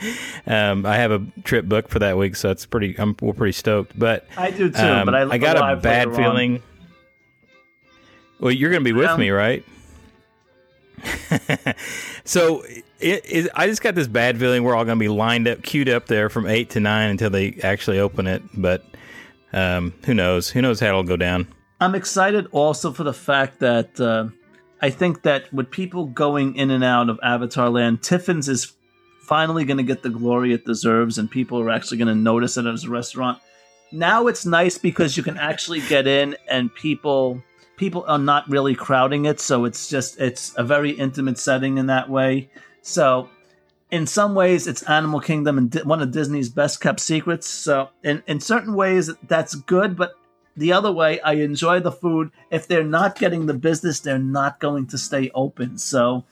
[SPEAKER 5] um, I have a trip booked for that week, so it's pretty. I'm we're pretty stoked. But
[SPEAKER 3] I do too,
[SPEAKER 5] um,
[SPEAKER 3] but I,
[SPEAKER 5] I got a bad
[SPEAKER 3] on.
[SPEAKER 5] feeling. Well, you're going to be with
[SPEAKER 3] Um,
[SPEAKER 5] me, right? so it, it, I just got this bad feeling we're all going to be lined up, queued up there from eight to nine until they actually open it. But Um, who knows? Who knows how it'll go down?
[SPEAKER 3] I'm excited also for the fact that uh, I think that with people going in and out of Avatar Land, Tiffin's is finally going to get the glory it deserves, and people are actually going to notice it as a restaurant. Now it's nice because you can actually get in, and people people are not really crowding it, so it's just it's a very intimate setting in that way. So in some ways it's animal kingdom and one of disney's best kept secrets so in, in certain ways that's good but the other way i enjoy the food if they're not getting the business they're not going to stay open so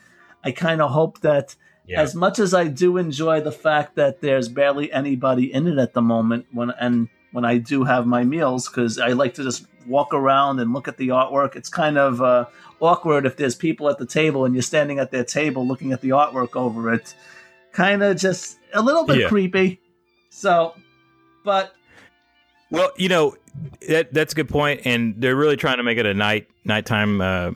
[SPEAKER 3] i kind of hope that
[SPEAKER 5] Yeah.
[SPEAKER 3] as much as i do enjoy the fact that there's barely anybody in it at the moment when and when i do have my meals because i like to just walk around and look at the artwork it's kind of uh, awkward if there's people at the table and you're standing at their table looking at the artwork over it kind of just a little bit
[SPEAKER 5] Yeah.
[SPEAKER 3] creepy. So, but
[SPEAKER 5] Well, you know that that's a good point, and they're really trying to make it a night nighttime uh,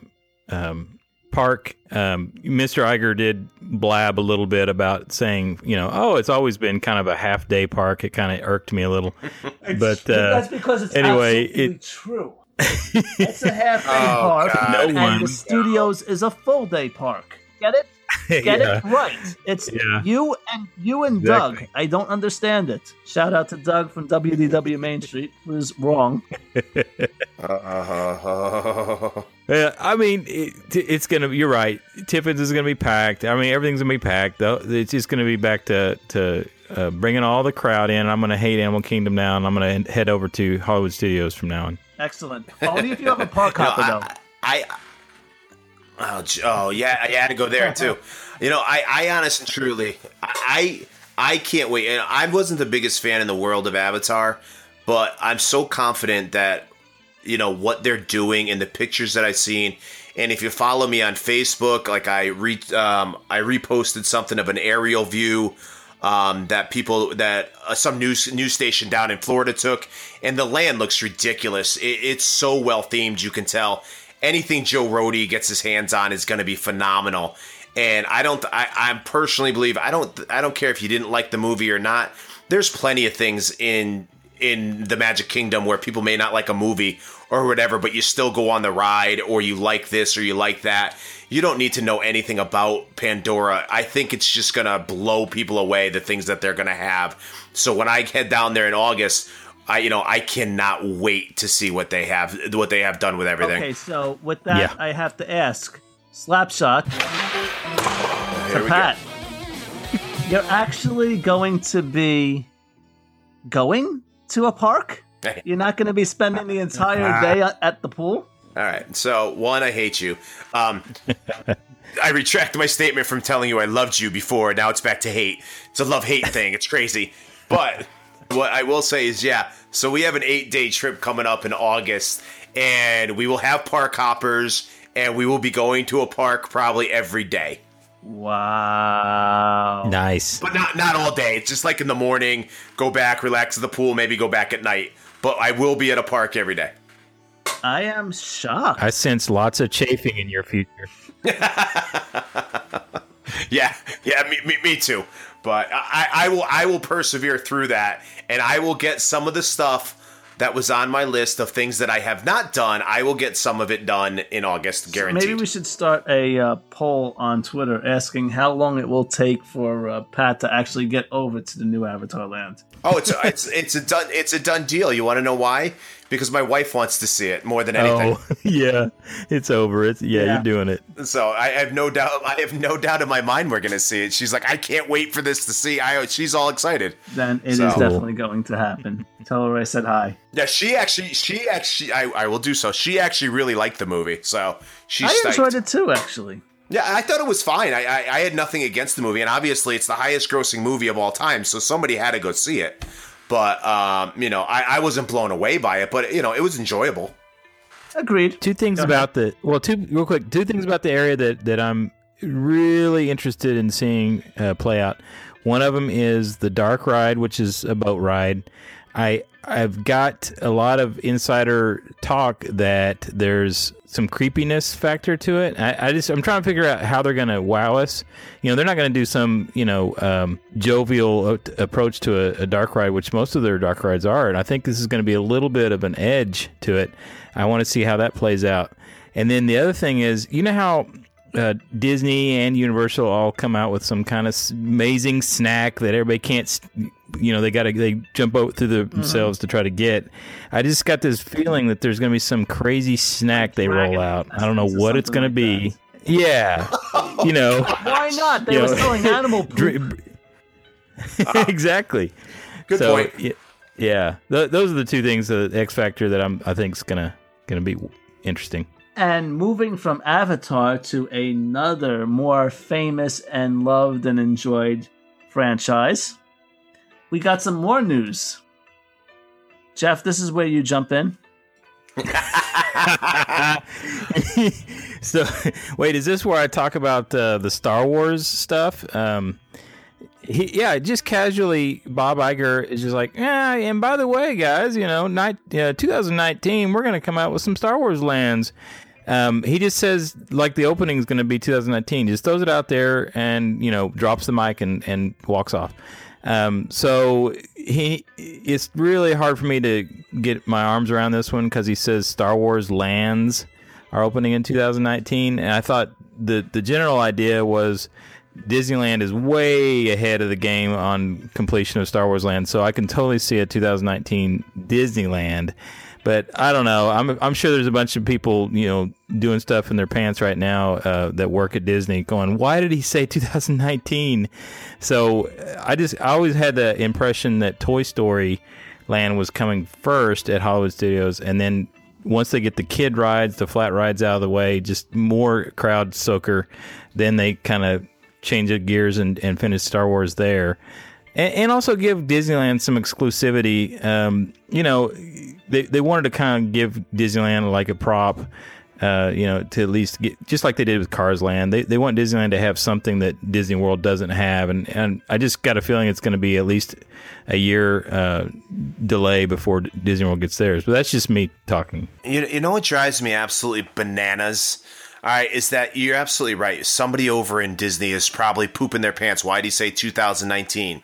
[SPEAKER 5] um, park. Um, Mr. Iger did blab a little bit about saying, you know, oh, it's always been kind of a half day park. It kind of irked me a little, but uh,
[SPEAKER 3] that's because it's
[SPEAKER 5] anyway,
[SPEAKER 3] absolutely
[SPEAKER 5] it-
[SPEAKER 3] true. it's a half day
[SPEAKER 4] Oh,
[SPEAKER 3] park,
[SPEAKER 4] God.
[SPEAKER 3] and
[SPEAKER 5] No one-
[SPEAKER 3] the studios is a full day park. Get it? Get
[SPEAKER 5] yeah.
[SPEAKER 3] it right. It's
[SPEAKER 5] Yeah.
[SPEAKER 3] you and you and
[SPEAKER 5] Exactly.
[SPEAKER 3] Doug. I don't understand it. Shout out to Doug from WDW Main Street, who's wrong.
[SPEAKER 4] Uh,
[SPEAKER 5] Yeah, I mean, it, it's gonna. You're right. Tiffin's is gonna be packed. I mean, everything's gonna be packed. Though it's just gonna be back to to uh, bringing all the crowd in. I'm gonna hate Animal Kingdom now, and I'm gonna head over to Hollywood Studios from now on.
[SPEAKER 3] Excellent. Only if you have a park
[SPEAKER 4] No,
[SPEAKER 3] hopper, though.
[SPEAKER 4] I, I, oh, oh, yeah, I had to go there too. You know, I, I honest and truly, I, I can't wait. And I wasn't the biggest fan in the world of Avatar, but I'm so confident that you know what they're doing in the pictures that I've seen. And if you follow me on Facebook, like I re, um, I reposted something of an aerial view um, that people that uh, some news news station down in Florida took, and the land looks ridiculous. It, it's so well themed, you can tell. Anything Joe Rohde gets his hands on is going to be phenomenal. And I don't, I, I personally believe I don't, I don't care if you didn't like the movie or not. There's plenty of things in in the Magic Kingdom where people may not like a movie or whatever, but you still go on the ride or you like this or you like that. You don't need to know anything about Pandora. I think it's just going to blow people away the things that they're going to have. So when I head down there in August, I you know, I cannot wait to see what they have what they have done with everything.
[SPEAKER 3] Okay, so with that,
[SPEAKER 5] Yeah.
[SPEAKER 3] I have to ask Slapshot
[SPEAKER 4] Here
[SPEAKER 3] to
[SPEAKER 4] we
[SPEAKER 3] Pat. You're actually going to be going to a park? You're not going to be spending the entire day at- at the pool?
[SPEAKER 4] All right. So one, I hate you. Um, I retract my statement from telling you I loved you before. Now it's back to hate. It's a love hate thing. It's crazy. But what I will say is, yeah. So we have an eight day trip coming up in August, and we will have park hoppers, and we will be going to a park probably every day.
[SPEAKER 3] Wow.
[SPEAKER 5] Nice.
[SPEAKER 4] But not not all day. It's just like in the morning, go back, relax at the pool, maybe go back at night. But I will be at a park every day.
[SPEAKER 3] I am shocked.
[SPEAKER 5] I sense lots of chafing in your future.
[SPEAKER 4] Yeah, yeah, me, me, me too. But I, I will, I will persevere through that, and I will get some of the stuff that was on my list of things that I have not done. I will get some of it done in August, guaranteed.
[SPEAKER 3] Maybe we should start a uh, poll on Twitter asking how long it will take for uh, Pat to actually get over to the new Avatar land.
[SPEAKER 4] oh, it's a, it's it's a done it's a done deal. You want to know why? Because my wife wants to see it more than anything.
[SPEAKER 5] Oh, yeah, it's over. It's yeah,
[SPEAKER 3] Yeah.
[SPEAKER 5] you're doing it.
[SPEAKER 4] So I have no doubt. I have no doubt in my mind we're gonna see it. She's like, I can't wait for this to see. I she's all excited.
[SPEAKER 3] Then it is
[SPEAKER 4] So-
[SPEAKER 3] definitely going to happen. Tell her I said hi.
[SPEAKER 4] Yeah, she actually, she actually, I, I will do so. She actually really liked the movie, so she.
[SPEAKER 3] I
[SPEAKER 4] psyched.
[SPEAKER 3] enjoyed it too, actually.
[SPEAKER 4] Yeah, I thought it was fine. I, I I had nothing against the movie, and obviously it's the highest grossing movie of all time, so somebody had to go see it. But um, you know, I, I wasn't blown away by it, but you know, it was enjoyable.
[SPEAKER 3] Agreed.
[SPEAKER 5] Two things
[SPEAKER 3] Go
[SPEAKER 5] about the well, two real quick. Two things about the area that that I'm really interested in seeing uh, play out. One of them is the dark ride, which is a boat ride. I I've got a lot of insider talk that there's some creepiness factor to it. I, I just I'm trying to figure out how they're gonna wow us. You know, they're not gonna do some you know um, jovial approach to a, a dark ride, which most of their dark rides are, and I think this is going to be a little bit of an edge to it. I want to see how that plays out. And then the other thing is, you know how uh, Disney and Universal all come out with some kind of amazing snack that everybody can't, you know, they got to they jump out through the, themselves to try to get. I just got this feeling that there's going to be some crazy snack they roll out. I don't know what it's
[SPEAKER 3] something
[SPEAKER 5] going to
[SPEAKER 3] like
[SPEAKER 5] be. Yeah, you know,
[SPEAKER 3] Why not? They were
[SPEAKER 5] know,
[SPEAKER 3] selling animal poop.
[SPEAKER 5] exactly.
[SPEAKER 4] Good
[SPEAKER 5] so,
[SPEAKER 4] point.
[SPEAKER 5] y- Yeah, th- those are the two things, the X factor that I'm I think is gonna gonna be interesting.
[SPEAKER 3] And moving from Avatar to another more famous and loved and enjoyed franchise, we got some more news. Jeff, this is where you jump in.
[SPEAKER 5] so, wait, is this where I talk about uh, the Star Wars stuff? Um, he, yeah, just casually, Bob Iger is just like, yeah, and by the way, guys, you know, uh, 2019, we're going to come out with some Star Wars lands. Um, he just says like the opening is going to be 2019. Just throws it out there and you know drops the mic and and walks off. Um, so he it's really hard for me to get my arms around this one because he says Star Wars lands are opening in 2019, and I thought the the general idea was Disneyland is way ahead of the game on completion of Star Wars Land, so I can totally see a 2019 Disneyland. But I don't know. I'm I'm sure there's a bunch of people you know doing stuff in their pants right now uh, that work at Disney, going, "Why did he say 2019?" So uh, I just I always had the impression that Toy Story Land was coming first at Hollywood Studios, and then once they get the kid rides, the flat rides out of the way, just more crowd soaker, then they kind of change the gears and, and finish Star Wars there. And, and also give Disneyland some exclusivity. Um, you know, they, they wanted to kind of give Disneyland like a prop, uh, you know, to at least get, just like they did with Cars Land. They, they want Disneyland to have something that Disney World doesn't have. And, and I just got a feeling it's going to be at least a year uh, delay before Disney World gets theirs. But that's just me talking.
[SPEAKER 4] You, you know what drives me absolutely bananas? All right, is that you're absolutely right. Somebody over in Disney is probably pooping their pants. Why do you say 2019?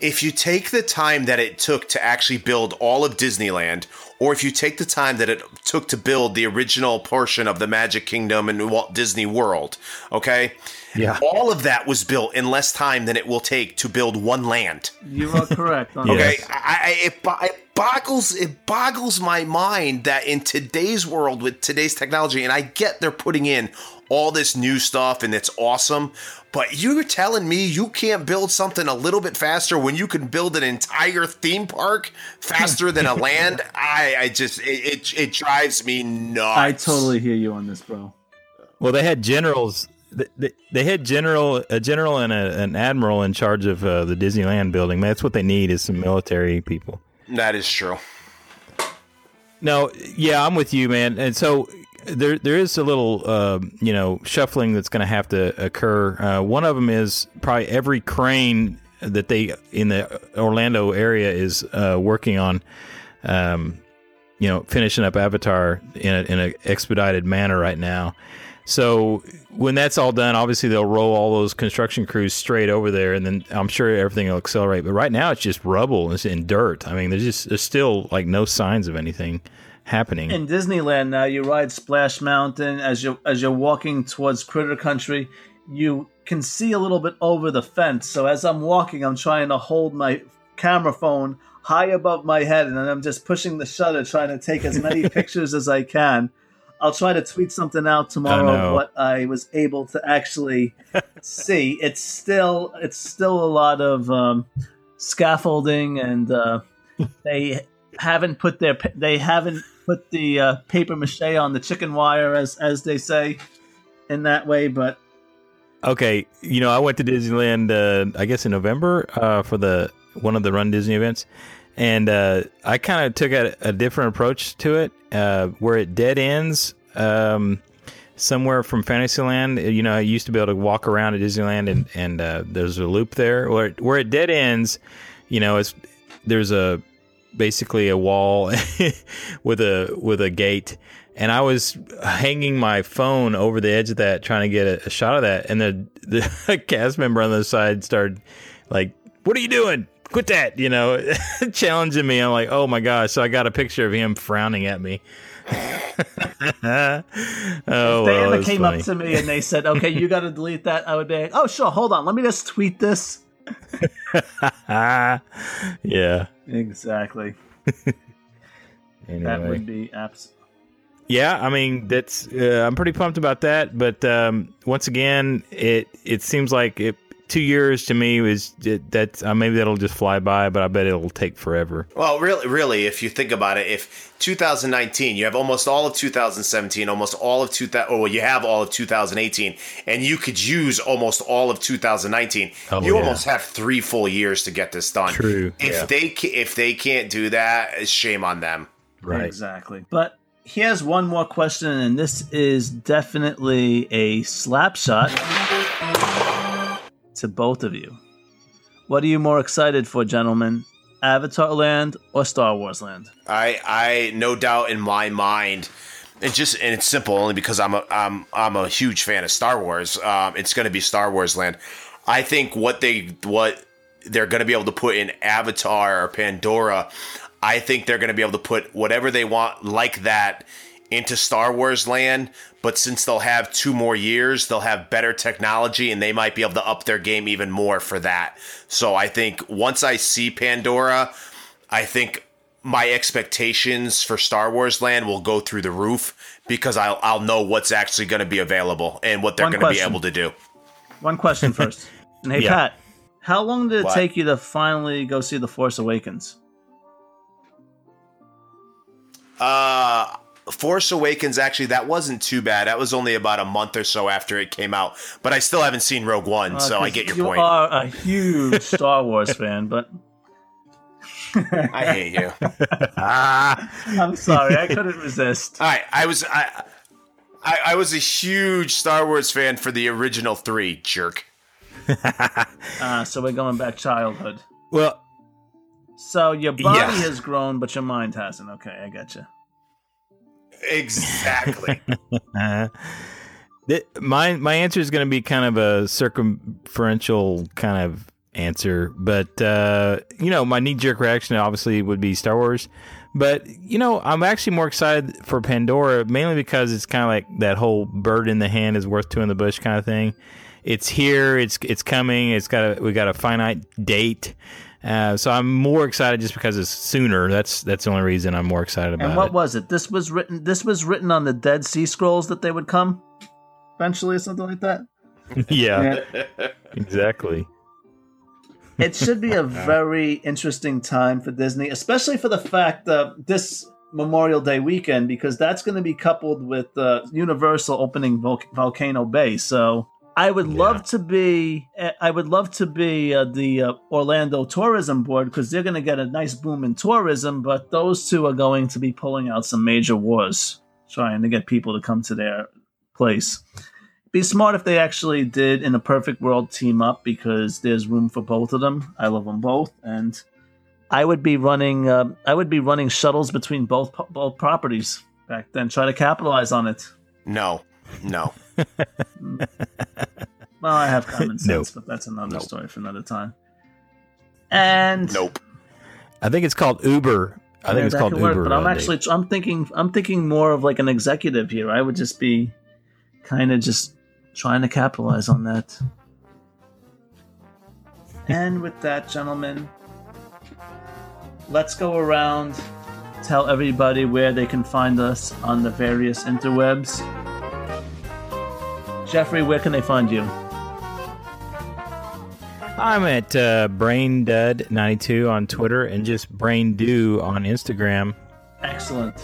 [SPEAKER 4] If you take the time that it took to actually build all of Disneyland, or if you take the time that it took to build the original portion of the Magic Kingdom and Walt Disney World, okay?
[SPEAKER 5] Yeah.
[SPEAKER 4] All of that was built in less time than it will take to build one land.
[SPEAKER 3] You are correct. On
[SPEAKER 4] Okay,
[SPEAKER 5] Yes.
[SPEAKER 4] I, I, it, it boggles it boggles my mind that in today's world with today's technology, and I get they're putting in all this new stuff and it's awesome, but you're telling me you can't build something a little bit faster when you can build an entire theme park faster than a land? I, I just it, it it drives me nuts.
[SPEAKER 3] I totally hear you on this, bro.
[SPEAKER 5] Well, they had generals. They, they- they had general a general and a, an admiral in charge of uh, the Disneyland building. That's what they need is some military people.
[SPEAKER 4] that is true.
[SPEAKER 5] No, yeah, I'm with you, man. And so there there is a little uh, you know shuffling that's going to have to occur. Uh, one of them is probably every crane that they in the Orlando area is uh, working on. Um, you know, finishing up Avatar in in an expedited manner right now. So when that's all done, obviously they'll roll all those construction crews straight over there, and then I'm sure everything will accelerate. But right now it's just rubble and, and dirt. I mean, there's just there's still like no signs of anything happening.
[SPEAKER 3] In Disneyland now, you ride Splash Mountain as you as you're walking towards Critter Country. You can see a little bit over the fence. So as I'm walking, I'm trying to hold my camera phone high above my head, and I'm just pushing the shutter, trying to take as many pictures as I can. I'll try to tweet something out tomorrow of what I was able to actually see. It's still it's still a lot of um, scaffolding, and uh, they haven't put their they haven't put the uh, paper mache on the chicken wire as as they say in that way. But
[SPEAKER 5] Okay, you know, I went to Disneyland, uh, I guess in November uh, for the one of the Run Disney events, and uh, I kind of took a, a different approach to it, uh, where it dead ends um, somewhere from Fantasyland. You know, I used to be able to walk around at Disneyland, and and uh, there's a loop there where where it dead ends. You know, it's there's a basically a wall with a with a gate, and I was hanging my phone over the edge of that, trying to get a, a shot of that, and the the cast member on the side started like, "What are you doing? Quit that!" You know, challenging me. I'm like, "Oh my gosh!" So I got a picture of him frowning at me. oh,
[SPEAKER 3] If
[SPEAKER 5] well,
[SPEAKER 3] ever came
[SPEAKER 5] funny.
[SPEAKER 3] up to me and they said, "Okay, you got to delete that," I would be like, "Oh, sure, hold on, let me just tweet this."
[SPEAKER 5] Ah, yeah.
[SPEAKER 3] Exactly.
[SPEAKER 5] Anyway.
[SPEAKER 3] That would be abs.
[SPEAKER 5] Yeah, I mean that's uh, I'm pretty pumped about that. But um, once again, it it seems like it, two years to me was that uh, maybe that'll just fly by, but I bet it'll take forever.
[SPEAKER 4] Well, really, really, if you think about it, if 2019, you have almost all of 2017, almost all of 2000, or you have all of 2018, and you could use almost all of 2019,
[SPEAKER 5] Oh,
[SPEAKER 4] you
[SPEAKER 5] yeah.
[SPEAKER 4] almost have three full years to get this done.
[SPEAKER 5] True,
[SPEAKER 4] If
[SPEAKER 5] yeah.
[SPEAKER 4] they ca- if they can't do that, shame on them.
[SPEAKER 5] Right.
[SPEAKER 3] Exactly. But he has one more question, and this is definitely a slap shot to both of you. What are you more excited for, gentlemen? Avatar Land or Star Wars Land?
[SPEAKER 4] I I no doubt in my mind. It just and it's simple only because I'm a I'm I'm a huge fan of Star Wars. Um, it's going to be Star Wars Land. I think what they what they're going to be able to put in Avatar or Pandora. I think they're going to be able to put whatever they want like that into Star Wars Land. But since they'll have two more years, they'll have better technology and they might be able to up their game even more for that. So I think once I see Pandora, I think my expectations for Star Wars Land will go through the roof because I'll I'll know what's actually going to be available and what they're going to be able to do.
[SPEAKER 3] One question first. and hey,
[SPEAKER 5] Yeah.
[SPEAKER 3] Pat, how long did it
[SPEAKER 4] What?
[SPEAKER 3] take you to finally go see The Force Awakens?
[SPEAKER 4] Uh Force Awakens actually that wasn't too bad. That was only about a month or so after it came out, but I still haven't seen Rogue One, so I get your
[SPEAKER 3] you
[SPEAKER 4] point.
[SPEAKER 3] are a huge Star Wars fan, but
[SPEAKER 4] I hate you.
[SPEAKER 3] I'm sorry, I couldn't resist.
[SPEAKER 4] All right, I was I, I I was a huge Star Wars fan for the original 3, jerk.
[SPEAKER 3] Uh, so we're going back childhood.
[SPEAKER 5] Well,
[SPEAKER 3] So your body
[SPEAKER 4] Yeah.
[SPEAKER 3] has grown, but your mind hasn't. Okay, I got you.
[SPEAKER 4] Exactly.
[SPEAKER 5] my my answer is going to be kind of a circumferential kind of answer, but uh, you know, my knee jerk reaction obviously would be Star Wars. But you know, I'm actually more excited for Pandora mainly because it's kind of like that whole bird in the hand is worth two in the bush kind of thing. It's here. It's it's coming. It's got a, we got a finite date. Uh, so I'm more excited just because it's sooner. That's that's the only reason I'm more excited about
[SPEAKER 3] And what
[SPEAKER 5] it.
[SPEAKER 3] was it? This was written. This was written on the Dead Sea Scrolls that they would come eventually, or something like that.
[SPEAKER 5] yeah, exactly.
[SPEAKER 3] It should be a very interesting time for Disney, especially for the fact that this Memorial Day weekend, because that's going to be coupled with uh, Universal opening Vol- Volcano Bay. So I would love to be, eh, I would love to be uh, the uh, Orlando Tourism Board because they're going to get a nice boom in tourism. But those two are going to be pulling out some major wars, trying to get people to come to their place be smart if they actually did in a perfect world team up because there's room for both of them. I love them both, and I would be running. Uh, I would be running shuttles between both both properties back then. Try to capitalize on it.
[SPEAKER 4] no. No.
[SPEAKER 3] Well, I have common sense,
[SPEAKER 5] Nope.
[SPEAKER 3] but that's another
[SPEAKER 4] Nope.
[SPEAKER 3] story for another time. And
[SPEAKER 4] Nope.
[SPEAKER 5] I think it's called Uber. I think
[SPEAKER 3] Yeah,
[SPEAKER 5] it's called
[SPEAKER 3] could work,
[SPEAKER 5] Uber.
[SPEAKER 3] But I'm
[SPEAKER 5] uh,
[SPEAKER 3] actually I'm thinking I'm thinking more of like an executive here. I would just be kind of just trying to capitalize on that. And with that, gentlemen, let's go around, tell everybody where they can find us on the various interwebs. Jeffrey, where can they find you?
[SPEAKER 5] I'm at uh, BrainDud92 on Twitter and just BrainDo on Instagram.
[SPEAKER 3] Excellent.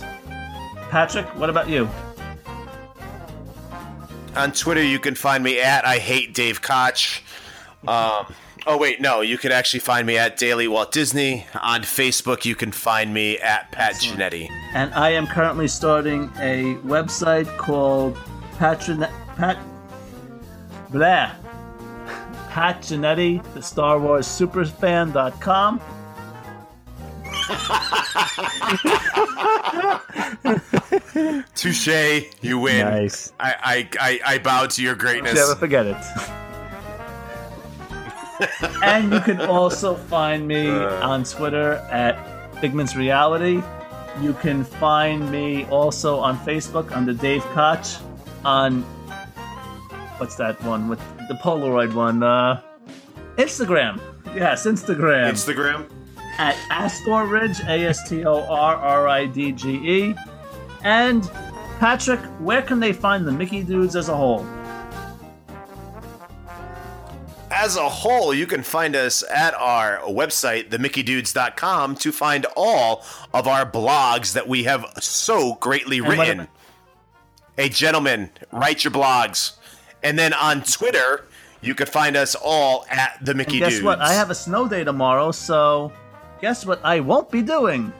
[SPEAKER 3] Patrick, what about you?
[SPEAKER 4] On Twitter, you can find me at I hate Dave Koch. Um, oh wait, no, you can actually find me at Daily Walt Disney. On Facebook, you can find me at Pat Giannetti.
[SPEAKER 3] and I am currently starting a website called Patron Pat blah Pat Giannetti, the Star Wars Superfan.com.
[SPEAKER 4] Touche, you win.
[SPEAKER 3] Nice.
[SPEAKER 4] I, I, I, I bow to your greatness.
[SPEAKER 3] Never forget it. and you can also find me uh. on Twitter at Figment's Reality. You can find me also on Facebook under Dave Koch. On what's that one with the Polaroid one? Uh, Instagram. Yes, Instagram
[SPEAKER 4] Instagram.
[SPEAKER 3] at Astor Ridge, A S T O R R I D G E. And Patrick, where can they find the Mickey Dudes as a whole?
[SPEAKER 4] As a whole, you can find us at our website, themickeydudes.com, to find all of our blogs that we have so greatly
[SPEAKER 3] what
[SPEAKER 4] written. Hey, gentlemen, write your blogs. And then on Twitter, you could find us all at the Mickey
[SPEAKER 3] And guess
[SPEAKER 4] Dudes.
[SPEAKER 3] what? I have a snow day tomorrow, so guess what I won't be doing?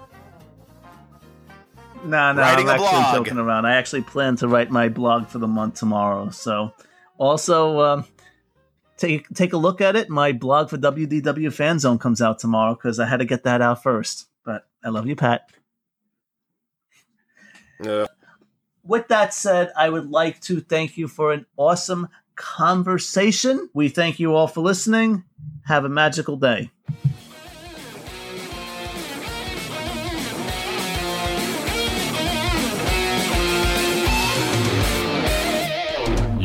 [SPEAKER 3] Nah, nah,
[SPEAKER 4] Writing
[SPEAKER 3] I'm actually joking around. I actually plan to write my blog for the month tomorrow. So, also, um, take take a look at it. My blog for WDW Fan Zone comes out tomorrow because I had to get that out first. But I love you, Pat.
[SPEAKER 4] Uh,
[SPEAKER 3] With that said, I would like to thank you for an awesome conversation. We thank you all for listening. Have a magical day.